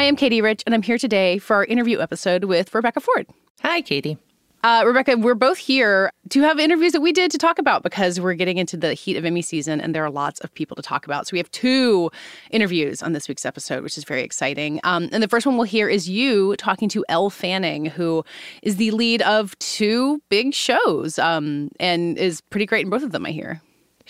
I am Katie Rich, and I'm here today for our interview episode with Rebecca Ford. Hi, Katie. Uh, Rebecca, we're both here to have interviews that we did to talk about because we're getting into the heat of Emmy season and there are lots of people to talk about. So we have two interviews on this week's episode, which is very exciting. Um, and the first one we'll hear is you talking to Elle Fanning, who is the lead of two big shows um, and is pretty great in both of them, I hear.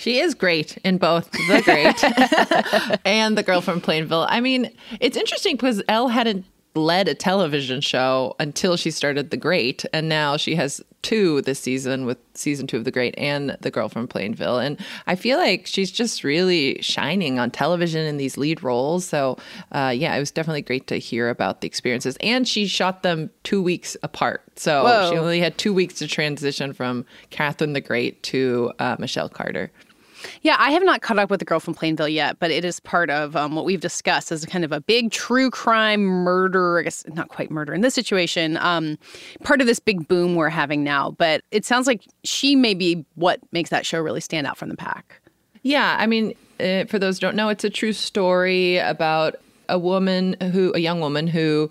She is great in both The Great and The Girl from Plainville. I mean, it's interesting because Elle hadn't led a television show until she started The Great, and now she has two this season with season two of The Great and The Girl from Plainville. And I feel like she's just really shining on television in these lead roles. So, uh, yeah, it was definitely great to hear about the experiences. And she shot them two weeks apart. So Whoa. she only had two weeks to transition from Catherine the Great to uh, Michelle Carter. Yeah, I have not caught up with the girl from Plainville yet, but it is part of um, what we've discussed as kind of a big true crime murder. I guess not quite murder in this situation. Um, part of this big boom we're having now, but it sounds like she may be what makes that show really stand out from the pack. Yeah, I mean, uh, for those who don't know, it's a true story about a woman who, a young woman who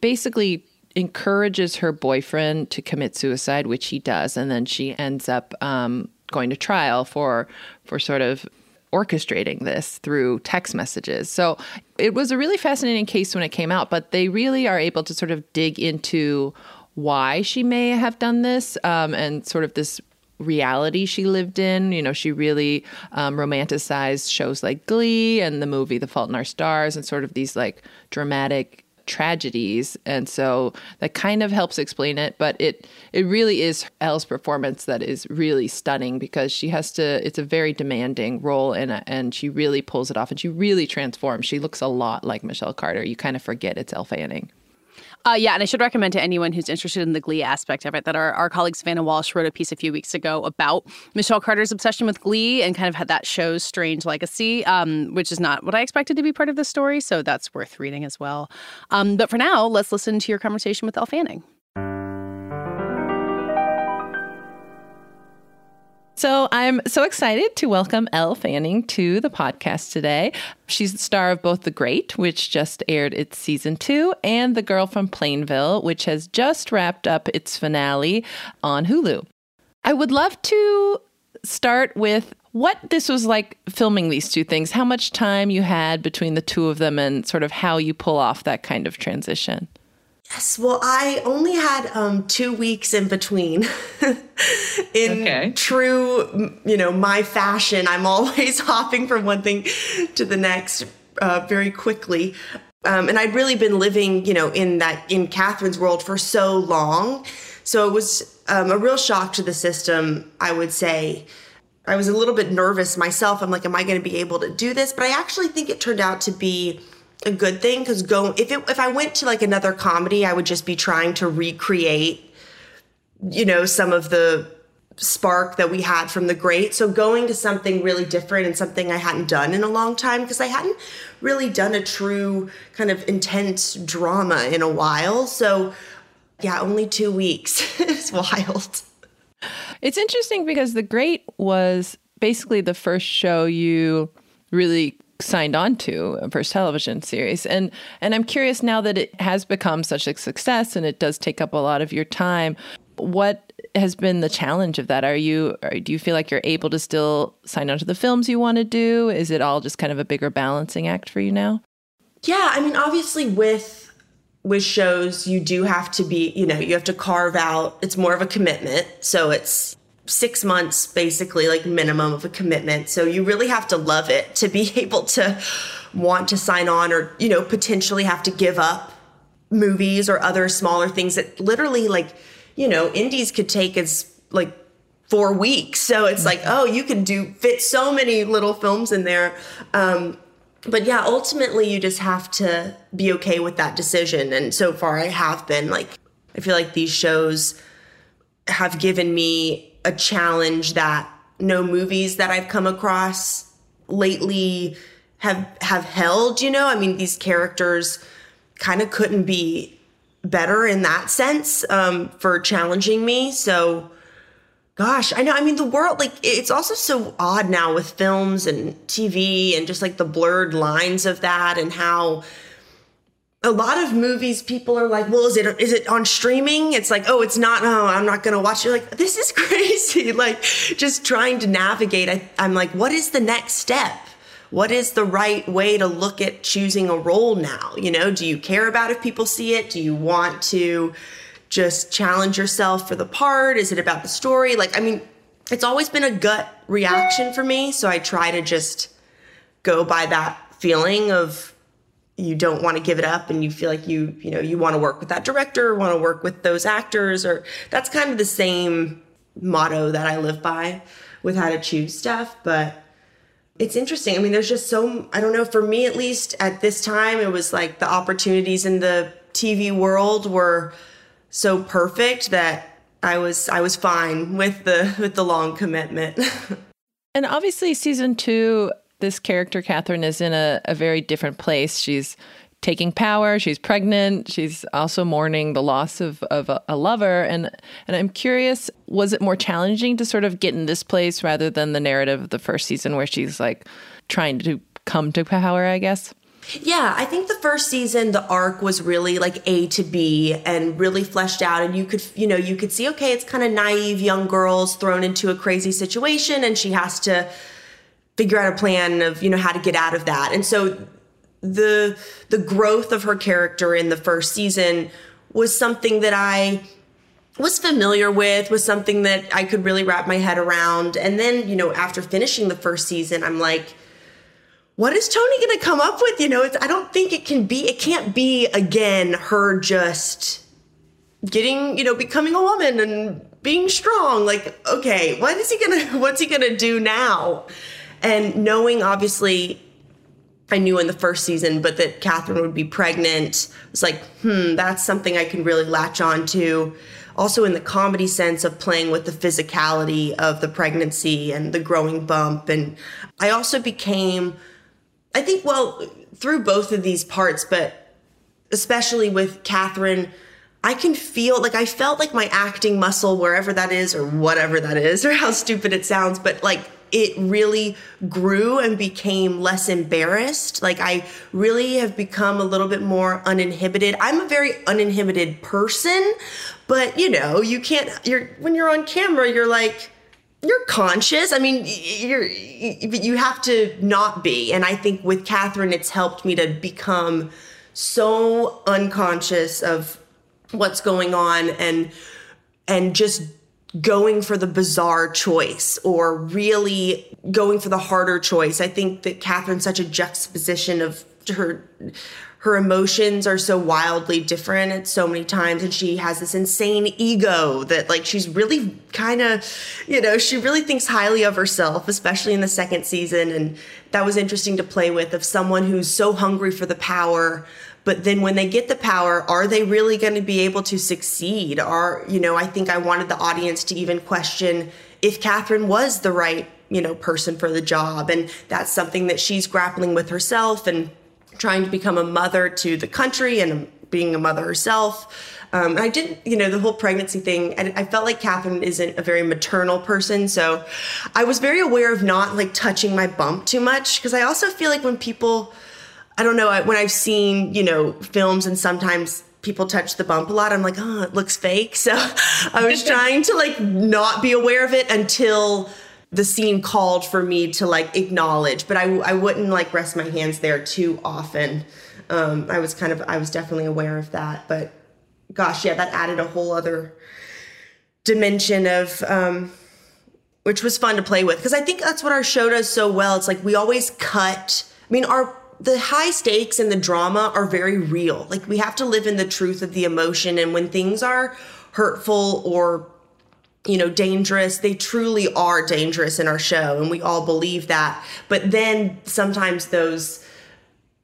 basically encourages her boyfriend to commit suicide, which he does, and then she ends up um, going to trial for for sort of orchestrating this through text messages. So it was a really fascinating case when it came out, but they really are able to sort of dig into why she may have done this um, and sort of this reality she lived in. You know, she really um, romanticized shows like Glee and the movie The Fault in Our Stars and sort of these like dramatic tragedies. And so that kind of helps explain it but it it really is Elle's performance that is really stunning because she has to it's a very demanding role and and she really pulls it off and she really transforms. She looks a lot like Michelle Carter. You kind of forget it's Elle Fanning Uh, yeah, and I should recommend to anyone who's interested in the Glee aspect of it that our, our colleague Savannah Walsh wrote a piece a few weeks ago about Michelle Carter's obsession with Glee and kind of had that show's strange legacy, um, which is not what I expected to be part of the story. So that's worth reading as well. Um, but for now, let's listen to your conversation with Elle Fanning. So I'm so excited to welcome Elle Fanning to the podcast today. She's the star of both The Great, which just aired its season two, and The Girl from Plainville, which has just wrapped up its finale on Hulu. I would love to start with what this was like filming these two things, how much time you had between the two of them, and sort of how you pull off that kind of transition. Yes, well, I only had um, two weeks in between. in Okay. true, you know, my fashion, I'm always hopping from one thing to the next uh, very quickly. Um, and I'd really been living, you know, in that in Catherine's world for so long, so it was um, a real shock to the system. I would say. I was a little bit nervous myself. I'm like, am I going to be able to do this? But I actually think it turned out to be a good thing because go if it if I went to like another comedy, I would just be trying to recreate, you know, some of the spark that we had from the great. So going to something really different and something I hadn't done in a long time because I hadn't really done a true kind of intense drama in a while. So yeah, only 2 weeks. it's wild. It's interesting because The Great was basically the first show you really signed on to first television series and and I'm curious now that it has become such a success and it does take up a lot of your time what has been the challenge of that? Are you do you feel like you're able to still sign on to the films you want to do? Is it all just kind of a bigger balancing act for you now? Yeah, I mean obviously with with shows you do have to be, you know, you have to carve out it's more of a commitment. So it's 6 months basically like minimum of a commitment. So you really have to love it to be able to want to sign on or, you know, potentially have to give up movies or other smaller things that literally like you know, indies could take as like four weeks. So it's like, oh, you can do fit so many little films in there. Um, but yeah, ultimately, you just have to be okay with that decision. And so far, I have been like, I feel like these shows have given me a challenge that no movies that I've come across lately have have held. You know, I mean, these characters kind of couldn't be better in that sense um, for challenging me. So, gosh, I know. I mean, the world, like, it's also so odd now with films and TV and just like the blurred lines of that and how a lot of movies people are like well is it is it on streaming it's like oh it's not oh i'm not gonna watch it you're like this is crazy like just trying to navigate I, i'm like what is the next step what is the right way to look at choosing a role now? You know, do you care about if people see it? Do you want to just challenge yourself for the part? Is it about the story? Like, I mean, it's always been a gut reaction for me. So I try to just go by that feeling of you don't want to give it up and you feel like you, you know, you want to work with that director, want to work with those actors, or that's kind of the same motto that I live by with how to choose stuff. But it's interesting. I mean, there's just so, I don't know, for me at least at this time, it was like the opportunities in the TV world were so perfect that I was I was fine with the with the long commitment. and obviously season 2 this character Catherine is in a, a very different place. She's taking power. She's pregnant. She's also mourning the loss of, of a, a, lover. And and I'm curious, was it more challenging to sort of get in this place rather than the narrative of the first season where she's like trying to come to power, I guess? Yeah, I think the first season the arc was really like A to B and really fleshed out and you could you know, you could see okay, it's kind of naive young girls thrown into a crazy situation and she has to figure out a plan of, you know, how to get out of that. And so the the growth of her character in the first season was something that I was familiar with, was something that I could really wrap my head around. And then, you know, after finishing the first season, I'm like, what is tony going to come up with? You know, it's I don't think it can be, it can't be again her just getting, you know, becoming a woman and being strong. Like, okay, what is he to, what's he to do now? And knowing obviously I knew in the first season, but that Catherine would be pregnant was like, hmm, that's something I can really latch on to. Also, in the comedy sense of playing with the physicality of the pregnancy and the growing bump. And I also became, I think, well, through both of these parts, but especially with Catherine, I can feel like I felt like my acting muscle, wherever that is, or whatever that is, or how stupid it sounds, but like it really grew and became less embarrassed. Like I really have become a little bit more uninhibited. I'm a very uninhibited person, but you know, you can't you're when you're on camera, you're like you're conscious. I mean, you're you have to not be. And I think with Catherine it's helped me to become so unconscious of what's going on and and just going for the bizarre choice or really going for the harder choice. I think that Catherine's such a juxtaposition of her her emotions are so wildly different at so many times and she has this insane ego that like she's really kind of you know she really thinks highly of herself especially in the second season and that was interesting to play with of someone who's so hungry for the power but then when they get the power are they really going to be able to succeed? Are you know i think i wanted the audience to even question if catherine was the right you know person for the job. And that's something that she's grappling with herself and trying to become a mother to the country and being a mother herself. Um, I didn't, you know, the whole pregnancy thing. I, I felt like Catherine isn't a very maternal person, so I was very aware of not like touching my bump too much because I also feel like when people, I don't know, when I've seen, you know, films and sometimes people touch the bump a lot, I'm like, oh, it looks fake. So I was trying to like not be aware of it until the scene called for me to like acknowledge, but I, I wouldn't like rest my hands there too often. Um, I was kind of, I was definitely aware of that, but gosh, yeah, that added a whole other dimension of, um, which was fun to play with. Because I think that's what our show does so well. It's like we always cut, I mean, our, the high stakes and the drama are very real. Like we have to live in the truth of the emotion. And when things are hurtful or you know, dangerous. They truly are dangerous in our show, and we all believe that. But then sometimes those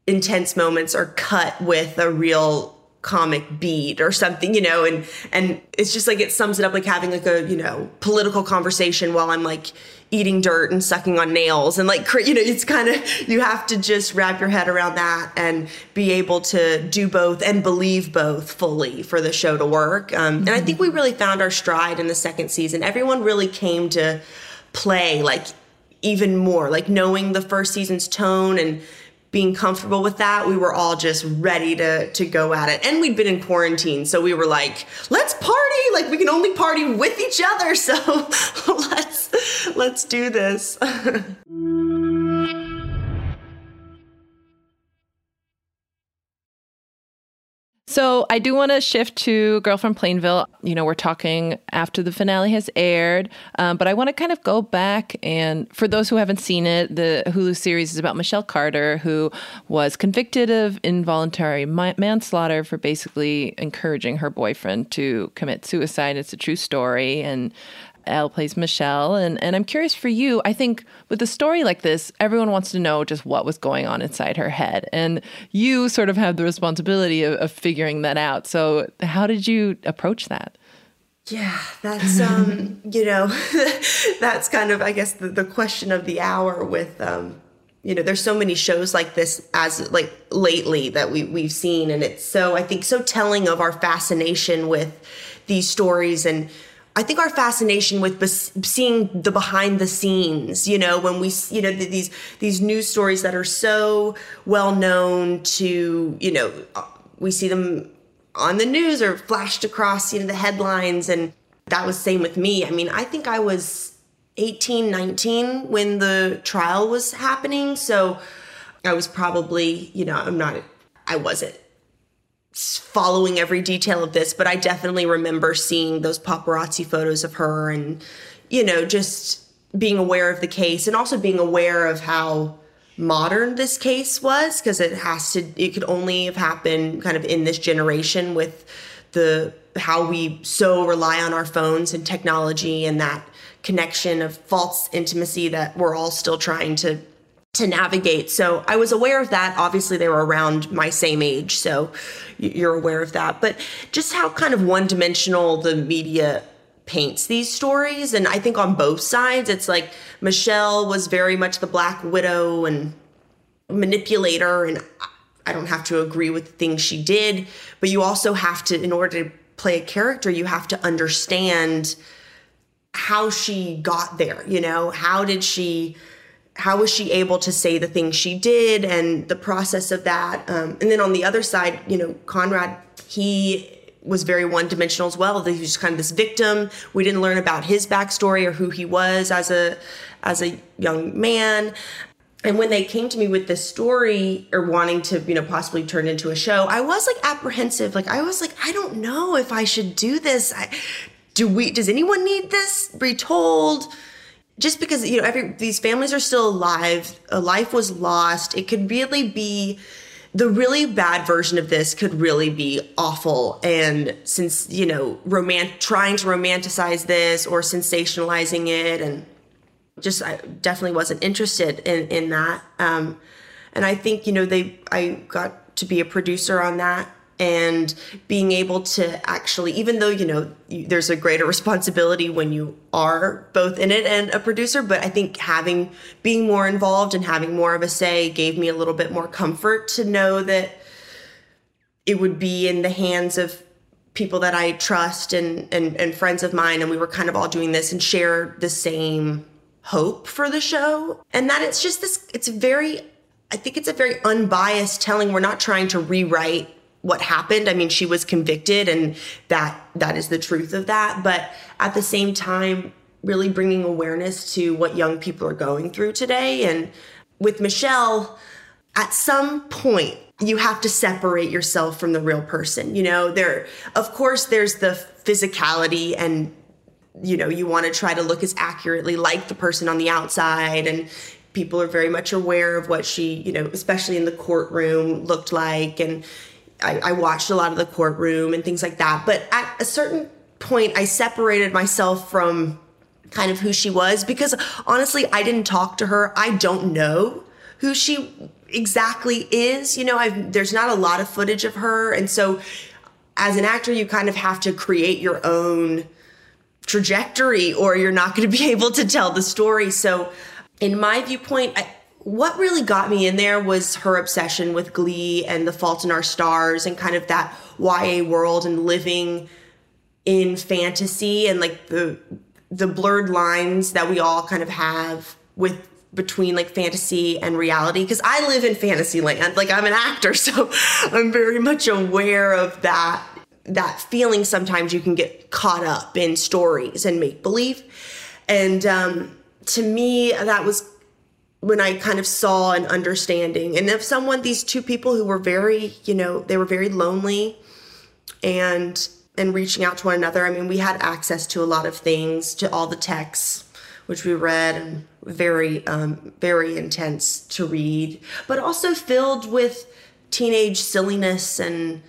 intense moments are cut with a real comic beat or something you know and and it's just like it sums it up like having like a you know political conversation while i'm like eating dirt and sucking on nails and like you know it's kind of you have to just wrap your head around that and be able to do both and believe both fully for the show to work um, mm-hmm. and i think we really found our stride in the second season everyone really came to play like even more like knowing the first season's tone and being comfortable with that, we were all just ready to to go at it. And we'd been in quarantine, so we were like, let's party. Like we can only party with each other, so let's let's do this. So I do want to shift to Girl from Plainville. You know, we're talking after the finale has aired, um, but I want to kind of go back and for those who haven't seen it, the Hulu series is about Michelle Carter, who was convicted of involuntary manslaughter for basically encouraging her boyfriend to commit suicide. It's a true story, and Elle plays Michelle. And, and I'm curious for you, I think with a story like this, everyone wants to know just what was going on inside her head. And you sort of have the responsibility of, of figuring that out. So, how did you approach that? Yeah, that's um, you know, that's kind of I guess the, the question of the hour with um, you know, there's so many shows like this as like lately that we we've seen and it's so I think so telling of our fascination with these stories and I think our fascination with seeing the behind the scenes, you know, when we, you know, these these news stories that are so well known to, you know, uh, we see them on the news or flashed across, you know, the headlines, and that was same with me. I mean, I think I was 18, 19 when the trial was happening, so I was probably, you know, I'm not, I wasn't following every detail of this, but I definitely remember seeing those paparazzi photos of her and, you know, just being aware of the case and also being aware of how modern this case was because it has to, it could only have happened kind of in this generation with the, how we so rely on our phones and technology and that connection of false intimacy that we're all still trying to to navigate. So I was aware of that. Obviously, they were around my same age, so you're aware of that. But just how kind of one dimensional the media paints these stories. And I think on both sides, it's like Michelle was very much the Black Widow and manipulator. And I don't have to agree with the things she did, but you also have to, in order to play a character, you have to understand how she got there. You know, how did she how was she able to say the things she did and the process of that? Um, and then on the other side you know conrad he was very one dimensional as well he was kind of this victim. We didn't learn about his backstory or who he was as a as a young man. And when they came to me with this story or wanting to you know possibly turn into a show i was like apprehensive. Like i was like i don't know if i should do this. I, do we does anyone need this retold just because you know every these families are still alive a life was lost it could really be the really bad version of this could really be awful. And since you know trying to romanticize this or sensationalizing it and just i definitely wasn't interested in in that. Um and i think you know they i got to be a producer on that and being able to actually even though you know there's a greater responsibility when you are both in it and a producer but i think having being more involved and having more of a say gave me a little bit more comfort to know that it would be in the hands of people that i trust and and, and friends of mine and we were kind of all doing this and share the same hope for the show. And that it's just this it's very i think it's a very unbiased telling. We're not trying to rewrite what happened. I mean, she was convicted and that that is the truth of that, but at the same time really bringing awareness to what young people are going through today and with Michelle at some point you have to separate yourself from the real person. You know, there of course there's the physicality and you know, you want to try to look as accurately like the person on the outside and people are very much aware of what she, you know, especially in the courtroom looked like and I, I watched a lot of the courtroom and things like that. But at a certain point, I separated myself from kind of who she was because honestly, I didn't talk to her. I don't know who she exactly is. You know, I've, there's not a lot of footage of her. And so as an actor, you kind of have to create your own trajectory or you're not going to be able to tell the story. So in my viewpoint, I, what really got me in there was her obsession with Glee and The Fault in Our Stars and kind of that YA world and living in fantasy and like the the blurred lines that we all kind of have with between like fantasy and reality. Because I live in fantasy land. Like I'm an actor so I'm very much aware of that that feeling sometimes you can get caught up in stories and make believe and um to me that was when I kind of saw an understanding. And if someone, these two people who were very, you know, they were very lonely and and reaching out to one another. I mean, we had access to a lot of things, to all the texts which we read and very um, very intense to read, but also filled with teenage silliness and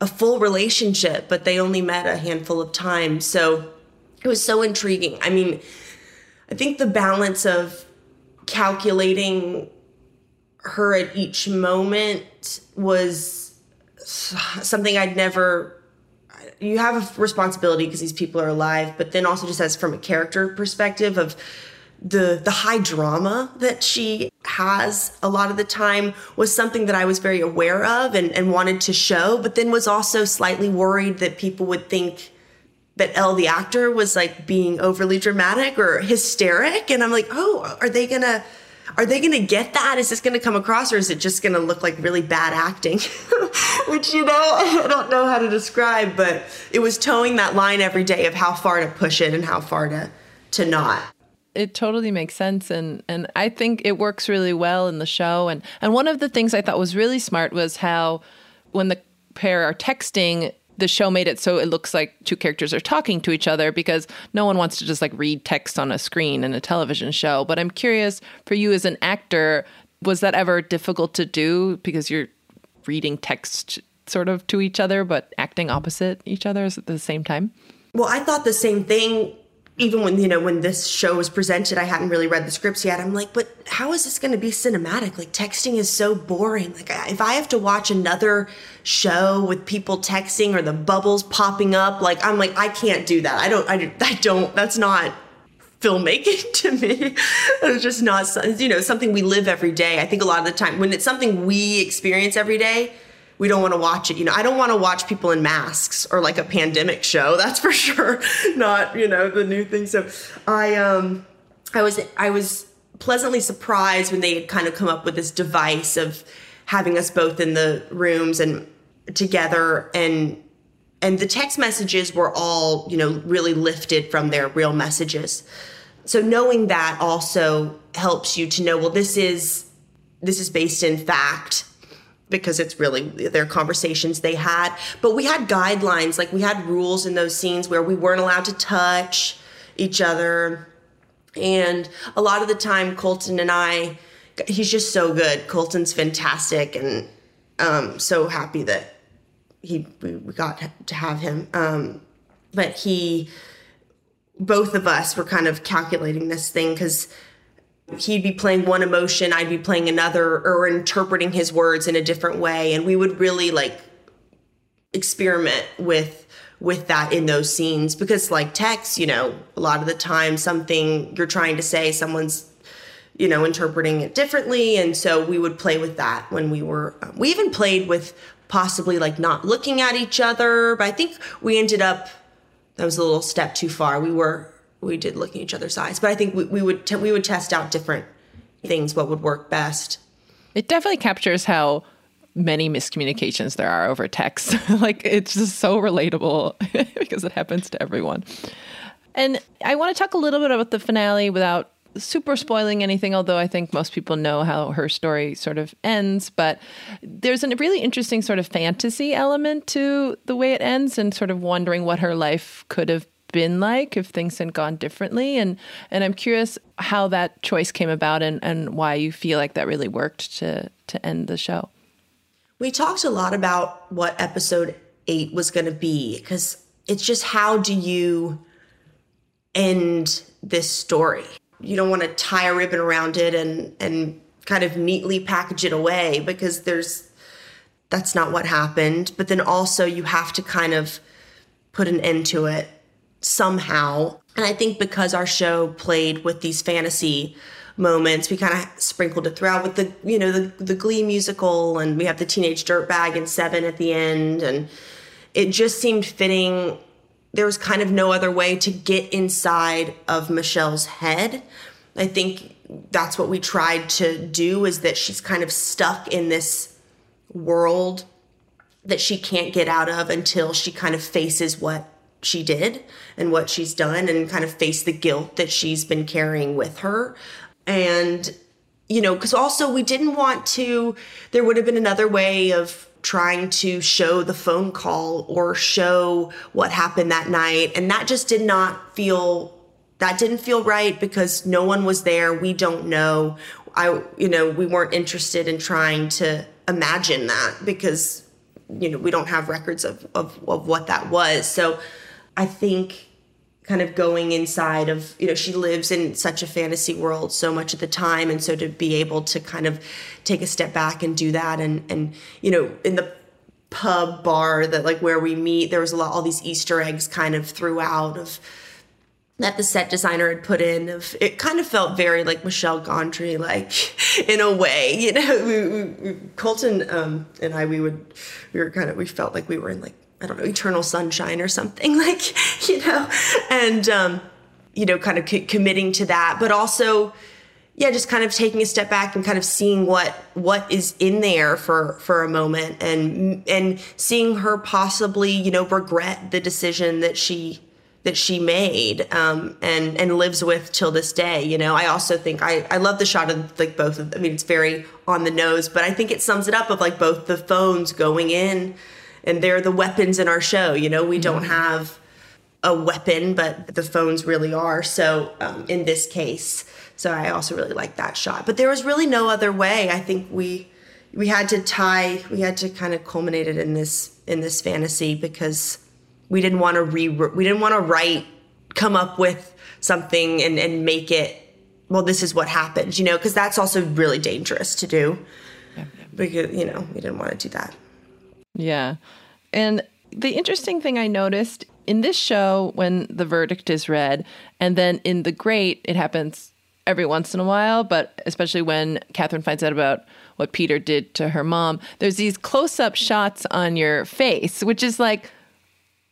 a full relationship, but they only met a handful of times. So it was so intriguing. I mean, I think the balance of calculating her at each moment was something I'd never you have a responsibility because these people are alive but then also just as from a character perspective of the the high drama that she has a lot of the time was something that I was very aware of and, and wanted to show, but then was also slightly worried that people would think that Elle, the actor, was like being overly dramatic or hysteric. And I'm like, oh, are they gonna are they gonna get that? Is this gonna come across or is it just gonna look like really bad acting? Which, you know, I don't know how to describe, but it was toeing that line every day of how far to push it and how far to to not. It totally makes sense and and I think it works really well in the show. And and one of the things I thought was really smart was how when the pair are texting the show made it so it looks like two characters are talking to each other because no one wants to just like read text on a screen in a television show. But I'm curious for you as an actor, was that ever difficult to do because you're reading text sort of to each other but acting opposite each other at the same time? Well, I thought the same thing even when you know when this show was presented i hadn't really read the scripts yet. I'm like but how is this going to be cinematic? Like texting is so boring. Like if i have to watch another show with people texting or the bubbles popping up like i'm like i can't do that. I don't i, I don't that's not filmmaking to me. It's just not you know something we live every day. I think a lot of the time when it's something we experience every day we don't want to watch it. You know, I don't want to watch people in masks or like a pandemic show. That's for sure. Not, you know, the new thing. So I um I was I was pleasantly surprised when they had kind of come up with this device of having us both in the rooms and together and and the text messages were all, you know, really lifted from their real messages. So knowing that also helps you to know well this is this is based in fact because it's really their conversations they had. But we had guidelines, like we had rules in those scenes where we weren't allowed to touch each other. And a lot of the time, Colton and I, he's just so good. Colton's fantastic, and um, so happy that he we, got to have him. Um, but he, both of us were kind of calculating this thing because he'd be playing one emotion, I'd be playing another, or interpreting his words in a different way. And we would really like experiment with with that in those scenes. Because like text you know a lot of the time something you're trying to say someone's you know interpreting it differently. And so we would play with that when we were um, we even played with possibly like not looking at each other. But i think we ended up that was a little step too far. We were we did look in each other's eyes but i think we, we would we would test out different things what would work best it definitely captures how many miscommunications there are over text. like it's just so relatable because it happens to everyone. And I want to talk a little bit about the finale without super spoiling anything, although I think most people know how her story sort of ends. But there's a really interesting sort of fantasy element to the way it ends and sort of wondering what her life could have been like if things had gone differently. And and I'm curious how that choice came about and, and why you feel like that really worked to to end the show. We talked a lot about what episode eight was going to be because it's just how do you end this story? You don't want to tie a ribbon around it and and kind of neatly package it away because there's that's not what happened. But then also you have to kind of put an end to it somehow. And I think because our show played with these fantasy moments. We kind of sprinkled it throughout with the, you know, the, the Glee musical, and we have the teenage dirtbag and Seven at the end, and it just seemed fitting. There was kind of no other way to get inside of Michelle's head. I think that's what we tried to do is that she's kind of stuck in this world that she can't get out of until she kind of faces what she did and what she's done and kind of face the guilt that she's been carrying with her. And you know because also we didn't want to there would have been another way of trying to show the phone call or show what happened that night. And that just did not feel that didn't feel right because no one was there. We don't know. I you know we weren't interested in trying to imagine that because you know we don't have records of of, of what that was. So i think kind of going inside of you know she lives in such a fantasy world so much of the time and so to be able to kind of take a step back and do that and and you know in the pub bar that like where we meet there was a lot all these easter eggs kind of throughout of that the set designer had put in of it kind of felt very like Michel Gondry like in a way you know we, we, Colton um, and I we would we were kind of we felt like we were in like I don't know, eternal sunshine or something like, you know, and, um, you know, kind of c- committing to that, but also, yeah, just kind of taking a step back and kind of seeing what what is in there for for a moment, and and seeing her possibly, you know, regret the decision that she that she made um, and and lives with till this day. You know, I also think I I love the shot of like both of. I mean, it's very on the nose, but I think it sums it up of like both the phones going in and they're the weapons in our show. You know, we don't mm-hmm. have a weapon, but the phones really are. So um, in this case, so I also really like that shot. But there was really no other way. I think we we had to tie, we had to kind of culminate it in this in this fantasy because we didn't want to re we didn't want to write come up with something and and make it well this is what happened you know because that's also really dangerous to do yeah, yeah. because you know we didn't want to do that yeah. And the interesting thing I noticed in this show, when the verdict is read, and then in The Great, it happens every once in a while, but especially when Catherine finds out about what Peter did to her mom, there's these close up shots on your face, which is like,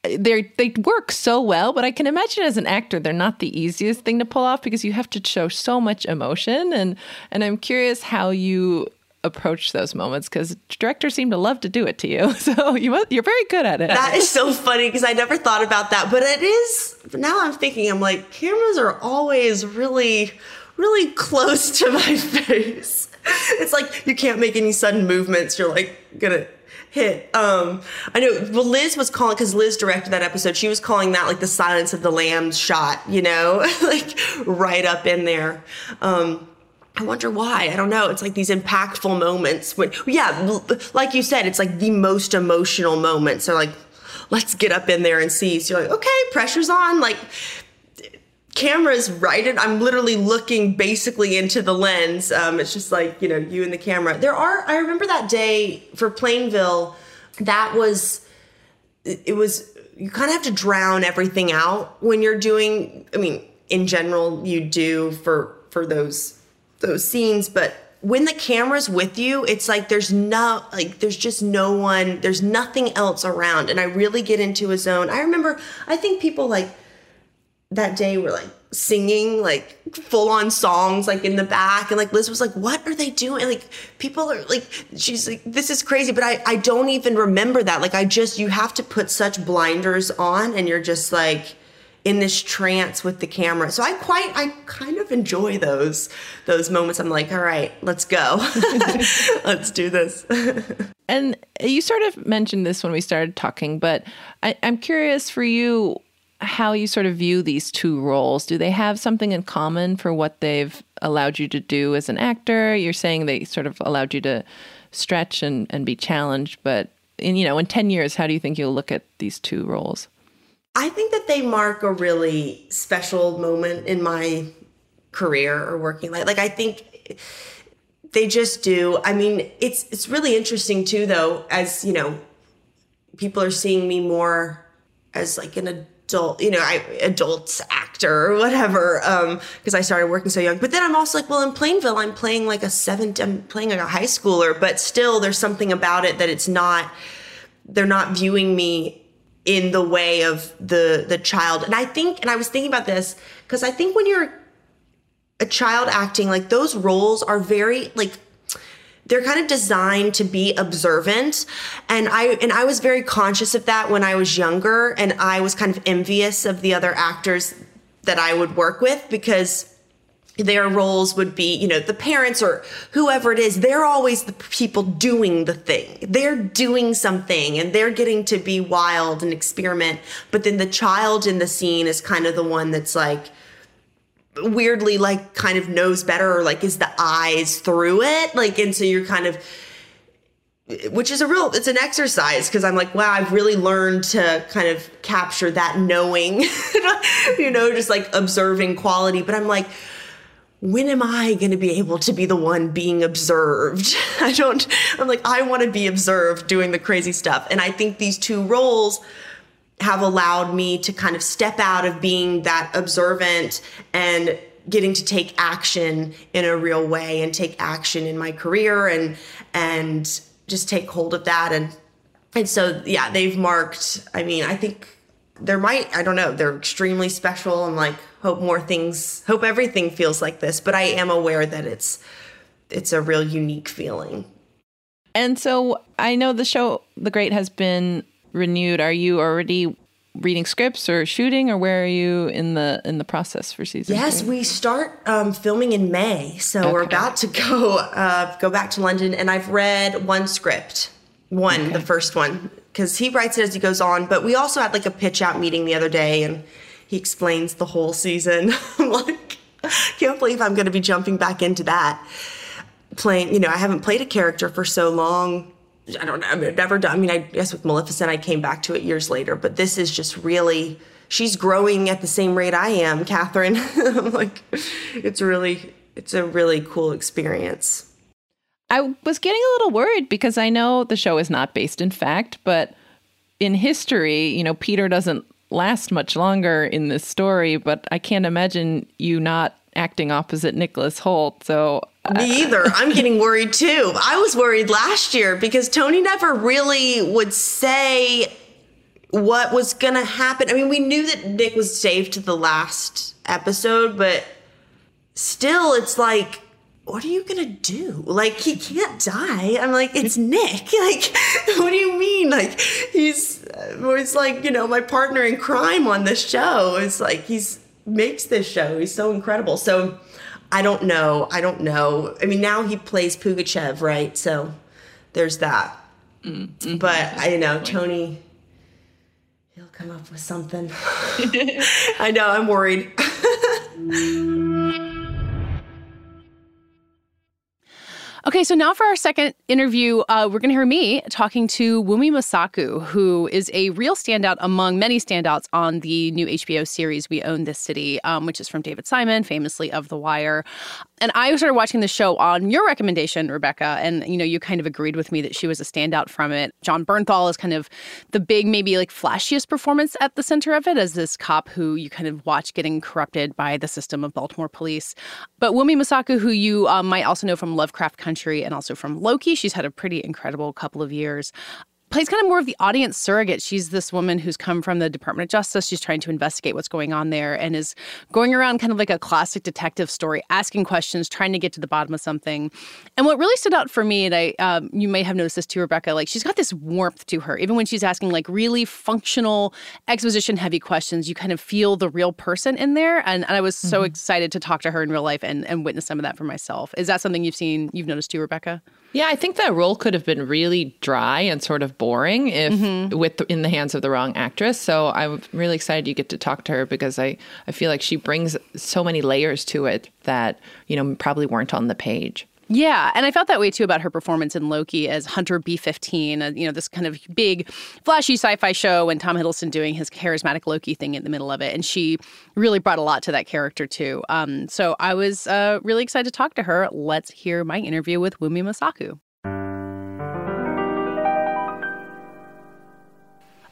they they work so well, but I can imagine as an actor they're not the easiest thing to pull off because you have to show so much emotion and and I'm curious how you approach those moments because directors seem to love to do it to you. So you you're very good at it. That is so funny because I never thought about that, but it is. Now I'm thinking, I'm like, cameras are always really, really close to my face. It's like you can't make any sudden movements. You're like gonna hit. Um, I know. Well, Liz was calling because Liz directed that episode. She was calling that like the Silence of the Lambs shot. You know, like right up in there. Um, I wonder why. I don't know. It's like these impactful moments when, yeah, like you said, it's like the most emotional moments. They're like, let's get up in there and see. So you're like, okay, pressure's on. Like, camera's right and i'm literally looking basically into the lens um, it's just like you know you and the camera there are i remember that day for plainville that was it was you kind of have to drown everything out when you're doing i mean in general you do for for those those scenes but when the camera's with you it's like there's no like there's just no one there's nothing else around and i really get into a zone. I remember i think people like that day were like singing like full on songs like in the back and like Liz was like what are they doing? Like people are like she's like this is crazy but I I don't even remember that. Like I just you have to put such blinders on and you're just like in this trance with the camera so I quite I kind of enjoy those those moments I'm like all right let's go let's do this and you sort of mentioned this when we started talking but I, I'm curious for you how you sort of view these two roles. Do they have something in common for what they've allowed you to do as an actor? You're saying they sort of allowed you to stretch and, and be challenged, but in you know, in 10 years, how do you think you'll look at these two roles? I think that they mark a really special moment in my career or working life. Like I think they just do. I mean, it's it's really interesting too though as, you know, people are seeing me more as like an adult, you know, I adults actor or whatever, um because I started working so young. But then I'm also like, well, in Plainville, I'm playing like a seven, I'm playing like a high schooler, but still, there's something about it that it's not. They're not viewing me in the way of the the child, and I think, and I was thinking about this because I think when you're a child acting, like those roles are very like they're kind of designed to be observant. And i and i was very conscious of that when i was younger and i was kind of envious of the other actors that i would work with because their roles would be, you know, the parents or whoever it is, they're always the people doing the thing. They're doing something and they're getting to be wild and experiment. But then the child in the scene is kind of the one that's like, weirdly like kind of knows better or like is the eyes through it like and so you're kind of which is a real it's an exercise because i'm like wow i've really learned to kind of capture that knowing you know just like observing quality but i'm like when am i going to be able to be the one being observed? I don't i'm like i want to be observed doing the crazy stuff. And i think these two roles have allowed me to kind of step out of being that observant and getting to take action in a real way and take action in my career and and just take hold of that. And and so yeah they've marked i mean i think there might i don't know they're extremely special. And like hope more things hope everything feels like this but i am aware that it's it's a real unique feeling and so i know the show the great has been renewed, are you already reading scripts or shooting, or where are you in the in the process for season? Yes, three? we start um, filming in May, so okay. we're about to go uh, go back to London, and I've read one script, one okay. the first one, because he writes it as he goes on. But we also had like a pitch out meeting the other day, and he explains the whole season. I'm like, can't believe I'm going to be jumping back into that. Playing, you know, I haven't played a character for so long I don't know. I've never done. I mean, I guess with Maleficent, I came back to it years later, but this is just really. She's growing at the same rate I am, Catherine. I'm like, it's really, it's a really cool experience. I was getting a little worried because I know the show is not based in fact, but in history, you know, Peter doesn't last much longer in this story, but I can't imagine you not acting opposite Nicholas Hoult. So me either. I'm getting worried too. I was worried last year because Tony never really would say what was going to happen. I mean, we knew that Nick was saved to the last episode, but still, it's like, what are you going to do? Like, he can't die. I'm like, it's Nick. Like, what do you mean? Like, he's, he's like, you know, my partner in crime on this show. It's like, he's makes this show. He's so incredible. So, I don't know. I don't know. I mean, now he plays Pugachev, right? So there's that. Mm-hmm. But I know Tony. He'll come up with something. I know. I'm Okay, so now for our second interview, uh, we're going to hear me talking to Wunmi Mosaku, who is a real standout among many standouts on the new HBO series We Own This City, um, which is from David Simon, famously of The Wire. And I started watching the show on your recommendation, Rebecca, and you know you kind of agreed with me that she was a standout from it. Jon Bernthal is kind of the big, maybe like flashiest performance at the center of it as this cop who you kind of watch getting corrupted by the system of Baltimore police. But Wunmi Mosaku, who you um, might also know from Lovecraft Country and also from Loki, she's had a pretty incredible couple of years plays kind of more of the audience surrogate. She's this woman who's come from the Department of Justice. She's trying to investigate what's going on there and is going around kind of like a classic detective story, asking questions, trying to get to the bottom of something. And what really stood out for me, and I, um, you may have noticed this too, Rebecca, like she's got this warmth to her. Even when she's asking like really functional, exposition heavy questions, you kind of feel the real person in there. And, and I was so mm-hmm. excited to talk to her in real life and, and witness some of that for myself. Is that something you've seen, you've noticed too, Rebecca? Yeah, I think that role could have been really dry and sort of boring if mm-hmm. with the, in the hands of the wrong actress. So I'm really excited you get to talk to her because I I feel like she brings so many layers to it that you know probably weren't on the page. Yeah, and I felt that way too about her performance in Loki as Hunter B15, uh, you know, this kind of big, flashy sci-fi show, and Tom Hiddleston doing his charismatic Loki thing in the middle of it, and she really brought a lot to that character too. Um, so I was uh, really excited to talk to her. Let's hear my interview with Wunmi Mosaku.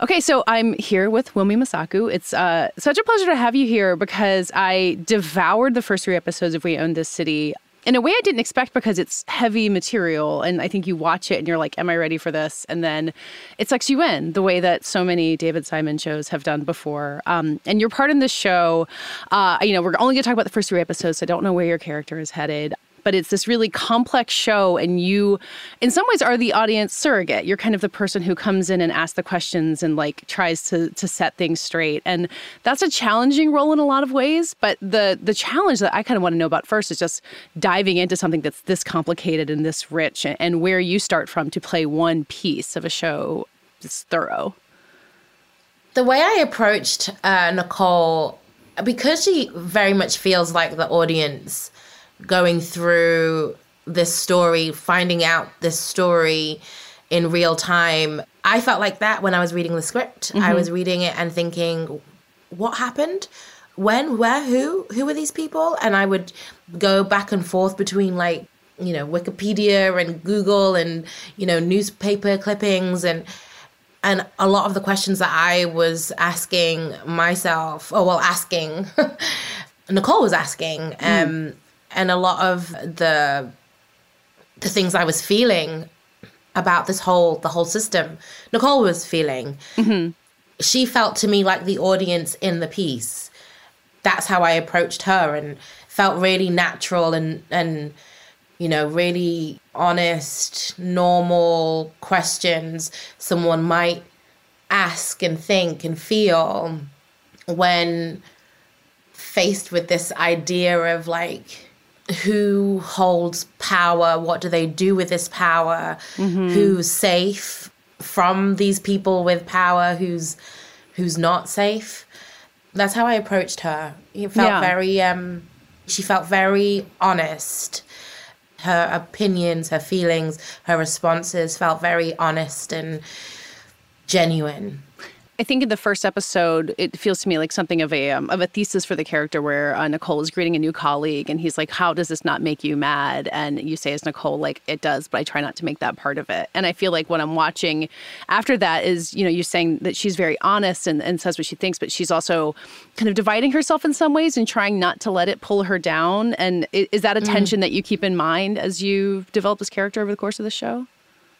Okay, so I'm here with Wunmi Mosaku. It's uh, such a pleasure to have you here because I devoured the first three episodes of We Own This City in a way I didn't expect because it's heavy material. And I think you watch it and you're like, Am I ready for this? And then it sucks you in the way that so many David Simon shows have done before. Um, and your part in this show, uh, you know, we're only going to talk about the first three episodes, so I don't know where your character is headed but it's this really complex show and you in some ways are the audience surrogate. You're kind of the person who comes in and asks the questions and like tries to to set things straight. And that's a challenging role in a lot of ways but the the challenge that i kind of want to know about first is just diving into something that's this complicated and this rich and, where you start from to play one piece of a show that's thorough. The way i approached uh, nicole because she very much feels like the audience going through this story, finding out this story in real time. I felt like that when I was reading the script. Mm-hmm. I was reading it and thinking, what happened? When, where, who? Who are these people? And I would go back and forth between like, you know, Wikipedia and Google and, you know, newspaper clippings and and a lot of the questions that I was asking myself, or well, asking, Nicole was asking, mm. And a lot of the the things I was feeling about this whole the whole system, Nicole was feeling. Mm-hmm. She felt to me like the audience in the piece. That's how I approached her, and felt really natural and and you know really honest, normal questions someone might ask and think and feel when faced with this idea of like who holds power, what do they do with this power, mm-hmm. who's safe from these people with power, who's who's not safe. That's how I approached her. It felt yeah. very um she felt very honest. Her opinions, her feelings, her responses felt very honest and genuine. I think in the first episode, it feels to me like something of a um, of a thesis for the character, where uh, Nicole is greeting a new colleague, and he's like, "How does this not make you mad?" And you say, "As Nicole, like it does, but I try not to make that part of it." And I feel like what I'm watching after that is, you know, you're saying that she's very honest and, and says what she thinks, but she's also kind of dividing herself in some ways and trying not to let it pull her down. And is that a mm. tension that you keep in mind as you develop this character over the course of the show?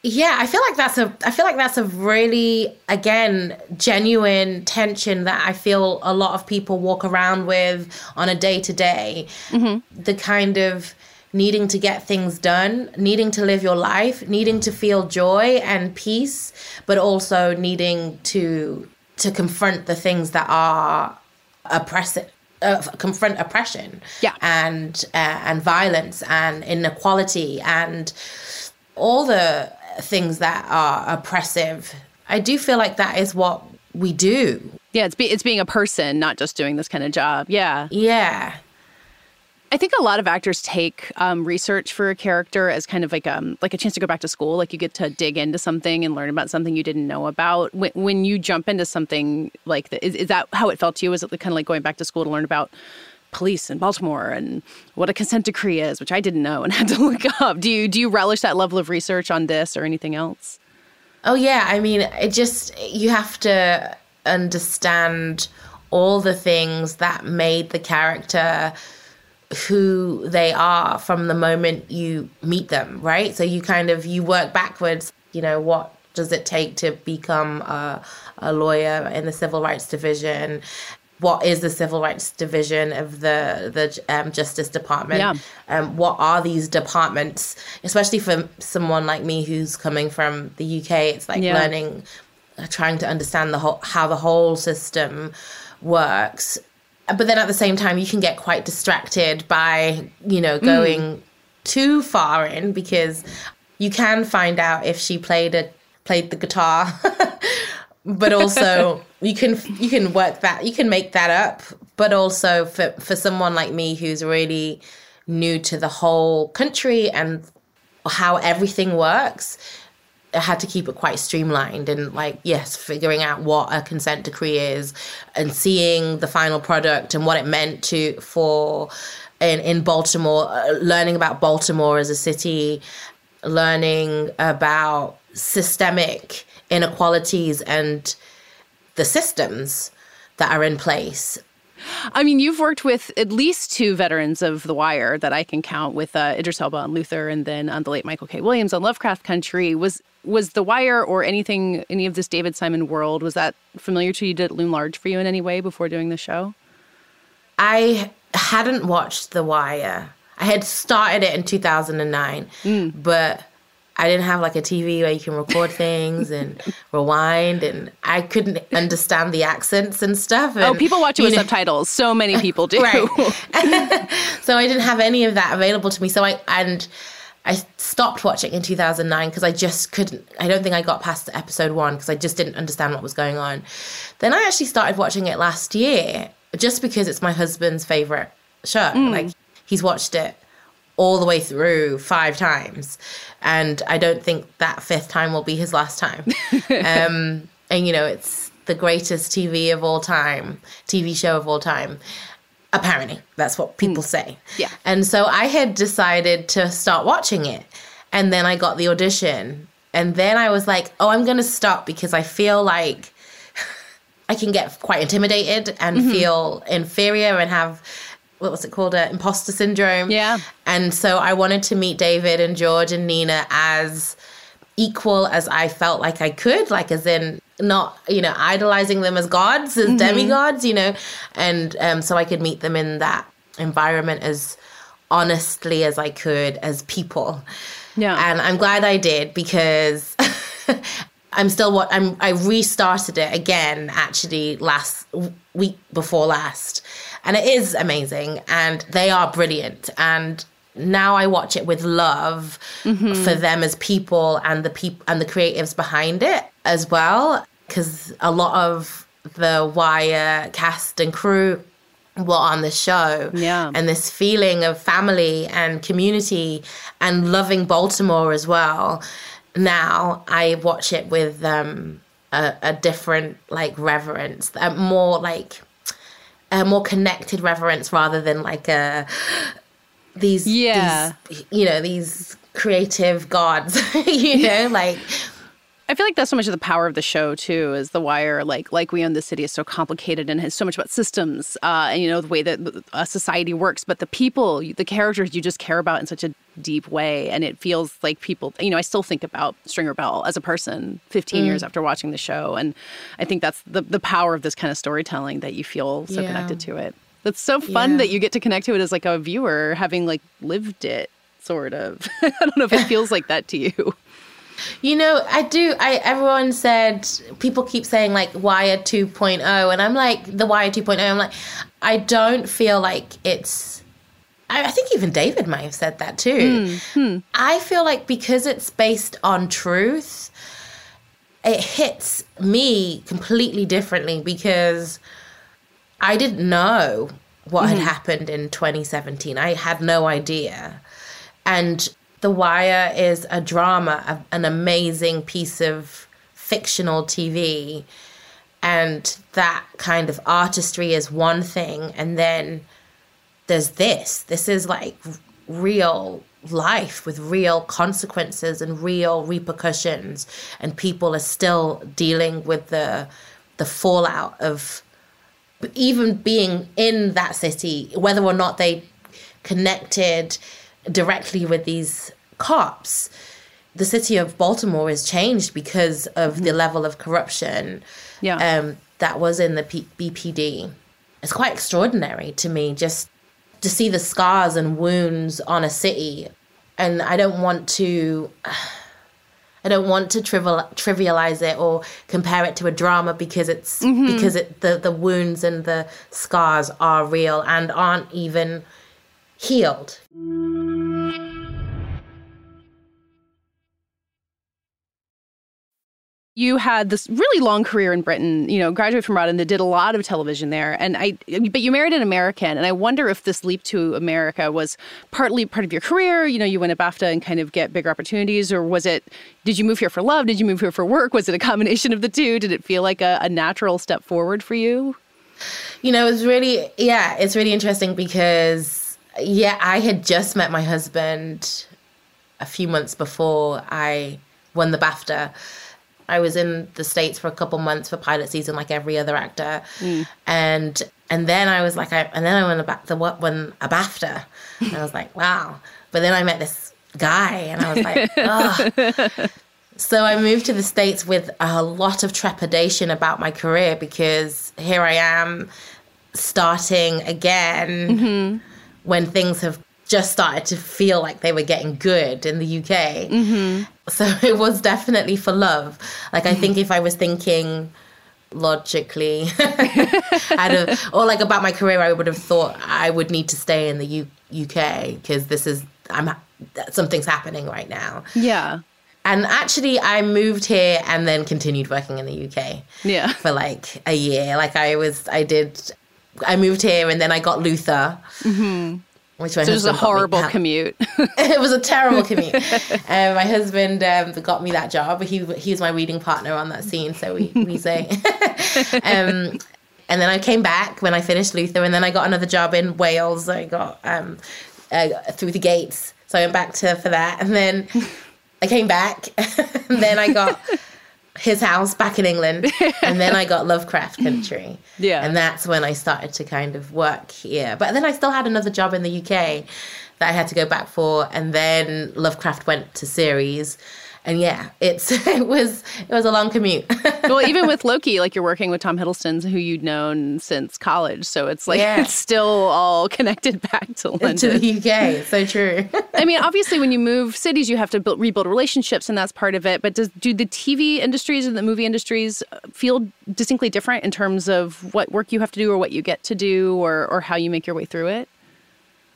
Yeah, I feel like that's a I feel like that's a really again genuine tension that I feel a lot of people walk around with on a day to day. The kind of needing to get things done, needing to live your life, needing to feel joy and peace, but also needing to to confront the things that are oppressive. Uh, confront oppression yeah. and uh, and violence and inequality and all the things that are oppressive. I do feel like that is what we do. Yeah, it's be, it's being a person, not just doing this kind of job. Yeah. Yeah. I think a lot of actors take um, research for a character as kind of like um like a chance to go back to school. Like you get to dig into something and learn about something you didn't know about. When, when you jump into something like that, is, is that how it felt to you? Was it kind of like going back to school to learn about police in Baltimore and what a consent decree is, which I didn't know and had to look up. Do you do you relish that level of research on this or anything else? Oh yeah, I mean, it just you have to understand all the things that made the character who they are from the moment you meet them, right? So you kind of you work backwards, you know, what does it take to become a, a lawyer in the civil rights division what is the civil rights division of the the um, justice department? Yeah. um, what are these departments? Especially for someone like me who's coming from the uk it's like Yeah. learning uh, trying to understand the whole how the whole system works. But then at the same time you can get quite distracted by you know going too far in because you can find out if she played a played the guitar. But also you can you can work that you can make that up but also for for someone like me who's really new to the whole country and how everything works I had to keep it quite streamlined and like yes figuring out what a consent decree is and seeing the final product and what it meant to for in in Baltimore uh, learning about Baltimore as a city learning about systemic inequalities and the systems that are in place I mean, you've worked with at least two veterans of The Wire that I can count with uh, Idris Elba on Luther and then on the late Michael K. Williams on Lovecraft Country. Was was The Wire or anything, any of this David Simon world, was that familiar to you? Did it loom large for you in any way before doing the show? I hadn't watched The Wire. I had started it in 2009, but I didn't have like a TV where you can record things and rewind, and I couldn't understand the accents and stuff. oh, people watch it with know- subtitles. So many people do. Right. so I didn't have any of that available to me. So I and I stopped watching in 2009 because I just couldn't. I don't think I got past episode one because I just didn't understand what was going on. Then I actually started watching it last year just because it's my husband's favorite show. Mm. Like he's watched it all the way through five times, and I don't think that fifth time will be his last time. um, and you know, it's the greatest TV of all time, TV show of all time. Apparently, that's what people say. Yeah. And so I had decided to start watching it. And then I got the audition. And then I was like, oh, I'm going to stop because I feel like I can get quite intimidated and feel inferior and have what was it called? Uh, imposter syndrome. Yeah. And so I wanted to meet David and George and Nina as equal as I felt like I could, like as in not, you know, idolizing them as gods, as demigods, you know, and um, so I could meet them in that environment as honestly as I could as people. Yeah. And I'm glad I did because I'm still what I'm I restarted it again actually last week before last. And it is amazing. And they are brilliant. And now I watch it with love for them as people and the people and the creatives behind it as well. Cuz a lot of the wire cast and crew were on the show. Yeah. and this feeling of family and community and loving Baltimore as well. Now I watch it with um, a, a different like reverence, a more like a more connected reverence rather than like a these Yeah. these, you know these creative gods you know like I feel like that's so much of the power of the show too. Is the wire like like we own the city is so complicated and has so much about systems uh, and you know the way that a society works, but the people, the characters, you just care about in such a deep way, and it feels like people. You know, I still think about Stringer Bell as a person 15 years after watching the show, and I think that's the the power of this kind of storytelling that you feel so Yeah. connected to it. That's so fun Yeah. that you get to connect to it as like a viewer, having like lived it, sort of. I don't know if it feels like that to you. You know, I do. I everyone said people keep saying like Wire 2.0, and I'm like the Wire 2.0. I'm like, I don't feel like it's. I, I think even David might have said that too. I feel like because it's based on truth, it hits me completely differently because I didn't know what mm-hmm. had happened in 2017. I had no idea. And The Wire is a drama, an amazing piece of fictional TV. And that kind of artistry is one thing. And then there's this. This is like real life with real consequences and real repercussions and people are still dealing with the the fallout of even being in that city whether or not they connected directly with these cops the city of baltimore has changed because of mm-hmm. the level of corruption yeah. um, that was in the P- bpd it's quite extraordinary to me just to see the scars and wounds on a city and i don't want to i don't want to trivial, trivialize it or compare it to a drama because it's mm-hmm. because it the, the wounds and the scars are real and aren't even healed you had this really long career in Britain, you know, graduated from RADA that did a lot of television there. And I, but you married an American. And I wonder if this leap to America was partly part of your career. You know, you went to BAFTA and kind of get bigger opportunities, or was it, did you move here for love? Did you move here for work? Was it a combination of the two? Did it feel like a, a natural step forward for you? You know, it's really, yeah, it's really interesting because, yeah, I had just met my husband a few months before I won the BAFTA. I was in the states for a couple months for pilot season, like every other actor, mm. and and then I was like, I, and then I went about the what when a BAFTA, and I was like, wow. But then I met this guy, and I was like, oh. So I moved to the states with a lot of trepidation about my career because here I am starting again mm-hmm. When things have just started to feel like they were getting good in the UK. Mm-hmm. So it was definitely for love. Like I think if I was thinking logically or like about my career, I would have thought I would need to stay in the U- UK because this is I'm something's happening right now. Yeah. And actually, I moved here and then continued working in the UK. Yeah. For like a year. Like I was, I did, I moved here and then I got Luther. Mm-hmm which so it was a horrible commute. it was a terrible commute. um, my husband um, got me that job. He he was my reading partner on that scene, so we we say. um, and then I came back when I finished Luther, and then I got another job in Wales. I got um, uh, through the gates, so I went back to for that, and then I came back, and then I got his house back in England, and then I got Lovecraft Country. Yeah, and that's when I started to kind of work here. But then I still had another job in the UK that I had to go back for, and then Lovecraft went to series, and yeah, it's it was it was a long commute. well, even with Loki, like you're working with Tom Hiddleston, who you'd known since college, so it's like yeah. it's still all connected back to London, to the UK. So true. I mean, obviously, when you move cities, you have to build, rebuild relationships, and that's part of it. But does do the TV industries and the movie industries uh, feel distinctly different in terms of what work you have to do, or what you get to do, or or how you make your way through it?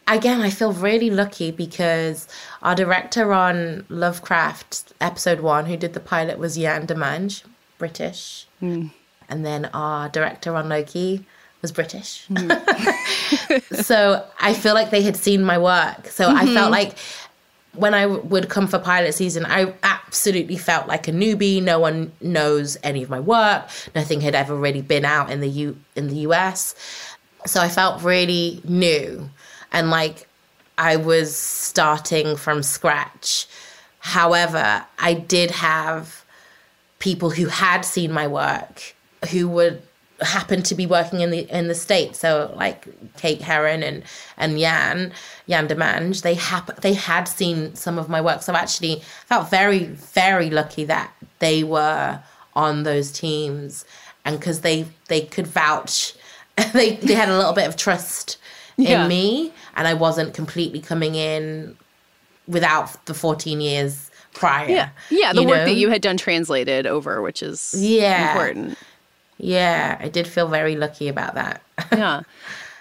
Again, I feel really lucky because our director on Lovecraft episode one, who did the pilot, was Yann Demange, British. Mm. And then our director on Loki was British. Mm. so I feel like they had seen my work. So mm-hmm. I felt mm-hmm. like when I would come for pilot season, I absolutely felt like a newbie. No one knows any of my work. Nothing had ever really been out in the U in the US. So I felt really new and like I was starting from scratch. However, I did have people who had seen my work who would happen to be working in the in the states. So like Kate Herron and and Jan Jan de Mange, they hap- they had seen some of my work. So actually felt very very lucky that they were on those teams and because they they could vouch they they had a little bit of trust yeah. in me and I wasn't completely coming in without the 14 years prior. Yeah. Yeah, the work know? that you had done translated over, which is yeah. important. Yeah, I did feel very lucky about that. yeah.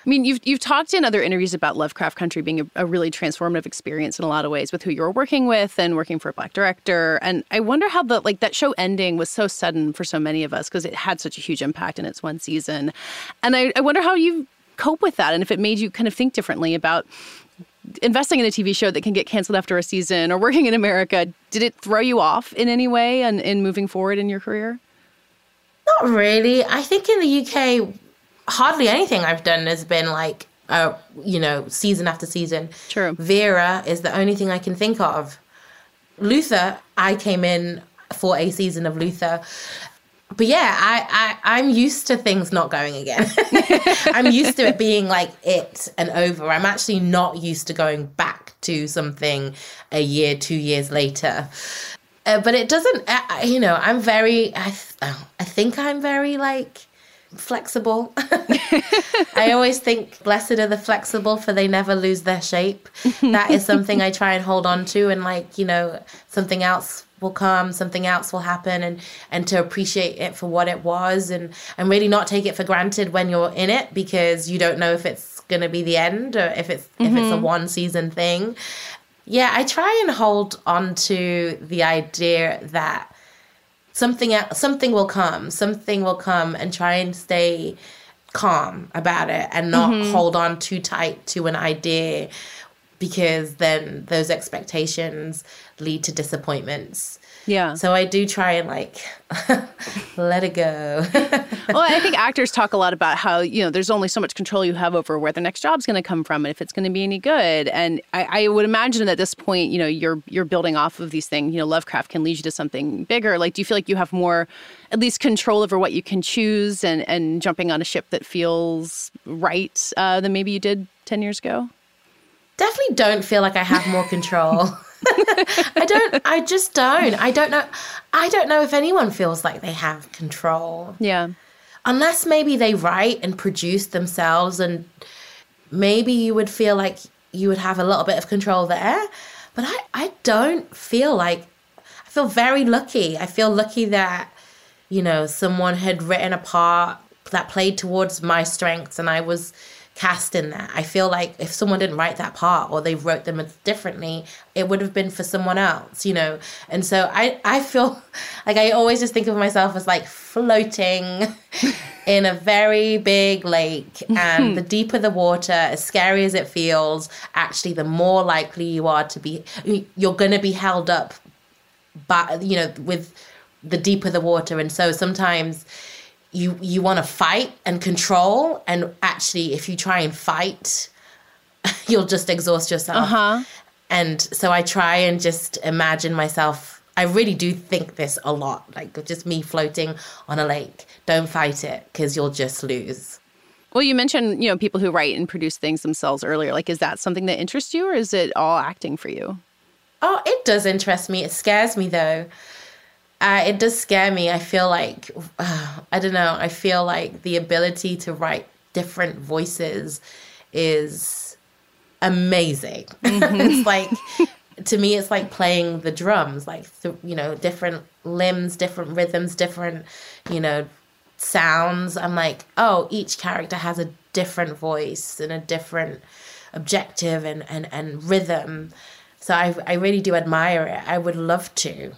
I mean, you've you've talked in other interviews about Lovecraft Country being a, a, really transformative experience in a lot of ways with who you're working with and working for a black director. And I wonder how the like that show ending was so sudden for so many of us because it had such a huge impact in its one season. And I, I wonder how you cope with that and if it made you kind of think differently about investing in a TV show that can get canceled after a season or working in America, did it throw you off in any way and in moving forward in your career? Not really. I think in the UK, hardly anything I've done has been like, uh, you know, season after season. True. Vera is the only thing I can think of. Luther, I came in for a season of Luther. But yeah, I, I, I'm used to things not going again. I'm used to it being like it and over. I'm actually not used to going back to something a year, two years later. Uh, but it doesn't, uh, you know, I'm very, I, I think I'm very like flexible. I always think blessed are the flexible for they never lose their shape. That is something I try and hold on to and like, you know, something else will come, something else will happen and and to appreciate it for what it was and and really not take it for granted when you're in it because you don't know if it's going to be the end or if it's mm-hmm. if it's a mm-hmm. one season thing. Yeah, I try and hold on to the idea that something something will come, something will come, and try and stay calm about it and not mm-hmm. hold on too tight to an idea because then those expectations lead to disappointments. Yeah. So I do try and like let it go. well, I think actors talk a lot about how, you know, there's only so much control you have over where the next job's going to come from and if it's going to be any good. And I, I, would imagine at this point, you know, you're you're building off of these things. You know, Lovecraft can lead you to something bigger. Like, do you feel like you have more, at least, control over what you can choose and and jumping on a ship that feels right uh, than maybe you did ten years ago? Definitely don't feel like I have more control. I don't. I just don't. I don't know. I don't know if anyone feels like they have control. Yeah. Unless maybe they write and produce themselves, and maybe you would feel like you would have a little bit of control there. But I, I don't feel like. I feel very lucky. I feel lucky that, you know, someone had written a part that played towards my strengths, and I was cast in that. I feel like if someone didn't write that part or they wrote them differently, it would have been for someone else, you know. And so I I feel like I always just think of myself as like floating in a very big lake and the deeper the water, as scary as it feels, actually the more likely you are to be you're going to be held up but you know with the deeper the water and so sometimes you you want to fight and control and actually if you try and fight you'll just exhaust yourself. Uh-huh. and so i try and just imagine myself i really do think this a lot like just me floating on a lake. Don't fight it because you'll just lose. Well you mentioned you know people who write and produce things themselves earlier. Like is that something that interests you or is it all acting for you? Oh it does interest me. It scares me though uh, it does scare me. I feel like, uh, I don't know, I feel like the ability to write different voices is amazing. Mm-hmm. it's like, to me, it's like playing the drums, like, th- you know, different limbs, different rhythms, different, you know, sounds. I'm like, oh, each character has a different voice and a different objective and, and, and rhythm. So I, I really do admire it. I would love to.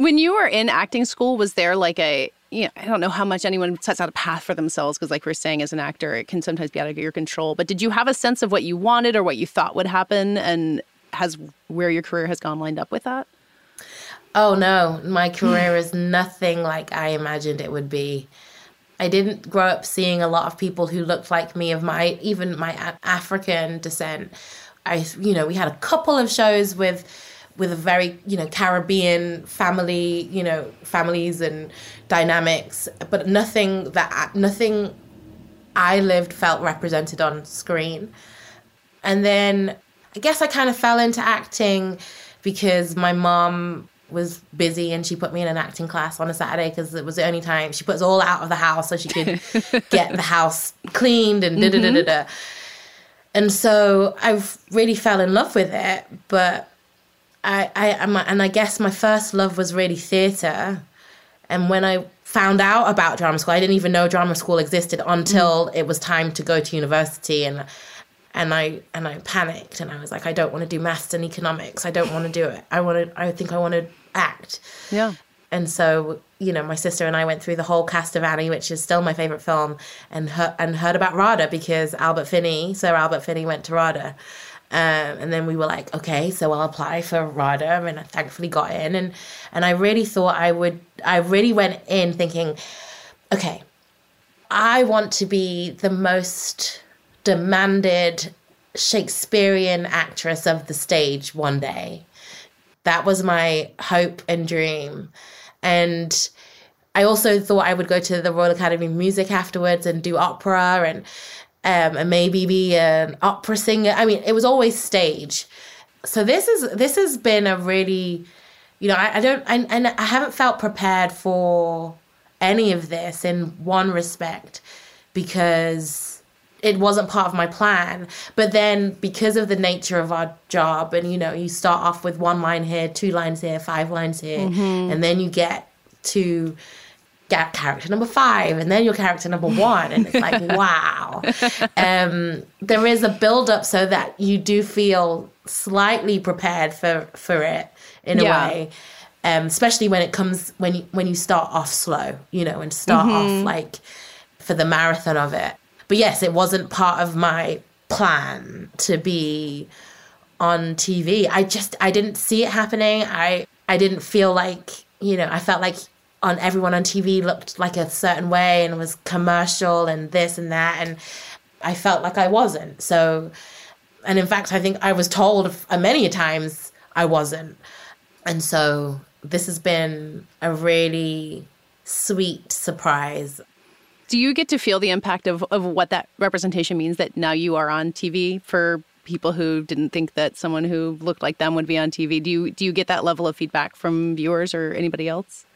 When you were in acting school, was there like a you know, I don't know how much anyone sets out a path for themselves because, like we're saying, as an actor, it can sometimes be out of your control. But did you have a sense of what you wanted or what you thought would happen, and has where your career has gone lined up with that? Oh no, my career is nothing like I imagined it would be. I didn't grow up seeing a lot of people who looked like me of my even my African descent. I you know we had a couple of shows with with a very you know Caribbean family, you know families and dynamics, but nothing that nothing I lived felt represented on screen. And then I guess I kind of fell into acting because my mom was busy and she put me in an acting class on a Saturday because it was the only time she puts all out of the house so she could get the house cleaned and da da da da mm-hmm. da. And so I really fell in love with it, but I, I, and I guess my first love was really theatre. And when I found out about drama school, I didn't even know drama school existed until mm. it was time to go to university. And and I and I panicked and I was like, I don't want to do maths and economics. I don't want to do it. I want to. I think I want to act. Yeah. and so you know my sister and I went through the whole cast of Annie, which is still my favorite film, and heard, and heard about RADA because Albert Finney, Sir Albert Finney, went to RADA. Um, and then we were like, okay, so I'll apply for RADA, and I thankfully got in. And and I really thought I would. I really went in thinking, okay, I want to be the most demanded Shakespearean actress of the stage one day. That was my hope and dream. And I also thought I would go to the Royal Academy of Music afterwards and do opera and um, and maybe be an opera singer. I mean, it was always stage. So this is this has been a really, you know, I, I don't I, and I haven't felt prepared for any of this in one respect because it wasn't part of my plan. But then because of the nature of our job, and you know, you start off with one line here, two lines here, five lines here, Mm-hmm. and then you get to get character number five, and then your character number one, and it's like, wow. Um, there is a build up so that you do feel slightly prepared for for it in a Yeah. way. Um, especially when it comes when you when you start off slow, you know, and start Mm-hmm. off like for the marathon of it. But yes, it wasn't part of my plan to be on TV. I just I didn't see it happening. I I didn't feel like, you know, I felt like on everyone on TV looked like a certain way and was commercial and this and that and I felt like I wasn't. So and in fact, I think I was told uh, many times I wasn't. And so this has been a really sweet surprise. Do you get to feel the impact of, of what that representation means that now you are on TV for people who didn't think that someone who looked like them would be on TV? Do you do you get that level of feedback from viewers or anybody else?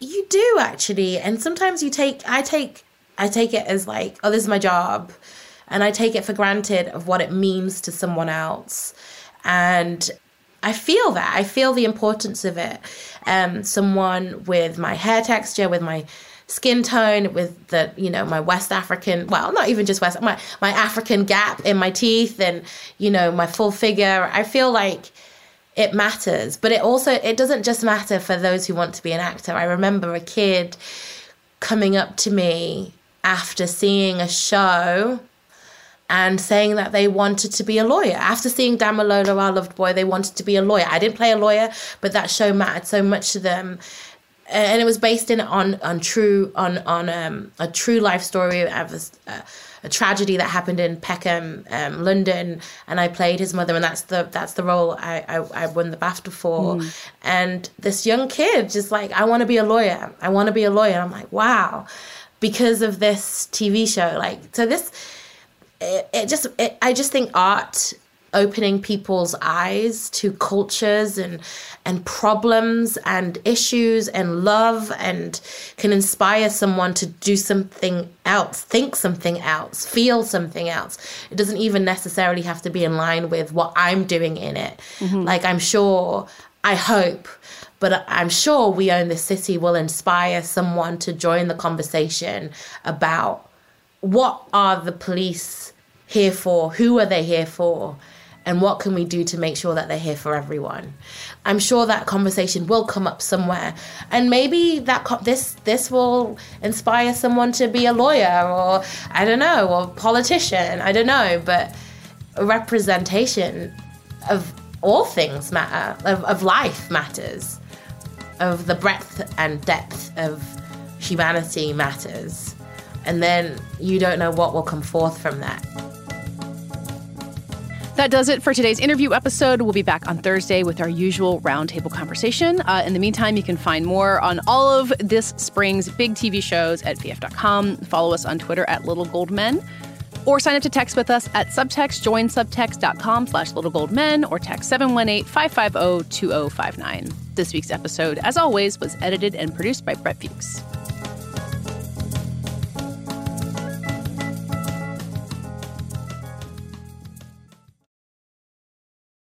You do actually, and sometimes you take I take I take it as like, oh, this is my job, and I take it for granted of what it means to someone else, and I feel that I feel the importance of it. Um, someone with my hair texture, with my skin tone, with the you know my West African, well, not even just West, my my African gap in my teeth, and you know my full figure. I feel like it matters. But it also it doesn't just matter for those who want to be an actor. I remember a kid coming up to me after seeing a show and saying that they wanted to be a lawyer. After seeing Damilola, our loved boy they wanted to be a lawyer. I didn't play a lawyer but that show mattered so much to them. And it was based in on on true on on um, a true life story of a, a, tragedy that happened in Peckham, um, London, and I played his mother, and that's the that's the role I I, I won the BAFTA for. And this young kid just like I want to be a lawyer, I want to be a lawyer. And I'm like wow, because of this TV show. Like so this, it, it just it, I just think art opening people's eyes to cultures and and problems and issues and love and can inspire someone to do something else think something else feel something else it doesn't even necessarily have to be in line with what i'm doing in it mm-hmm. like i'm sure i hope but I'm sure We Own the City will inspire someone to join the conversation about what are the police here for? Who are they here for? And what can we do to make sure that they're here for everyone? I'm sure that conversation will come up somewhere, and maybe that co- this this will inspire someone to be a lawyer, or I don't know, or politician. I don't know, but a representation of all things matter, of, of life matters, of the breadth and depth of humanity matters, and then you don't know what will come forth from that. That does it for today's interview episode. We'll be back on Thursday with our usual roundtable conversation. Uh, in the meantime, you can find more on all of this spring's big TV shows at VF.com. Follow us on Twitter at Little Gold Men. Or sign up to text with us at subtext, joinsubtext.com slash littlegoldmen or text 718-550-2059. This week's episode, as always, was edited and produced by Brett Fuchs.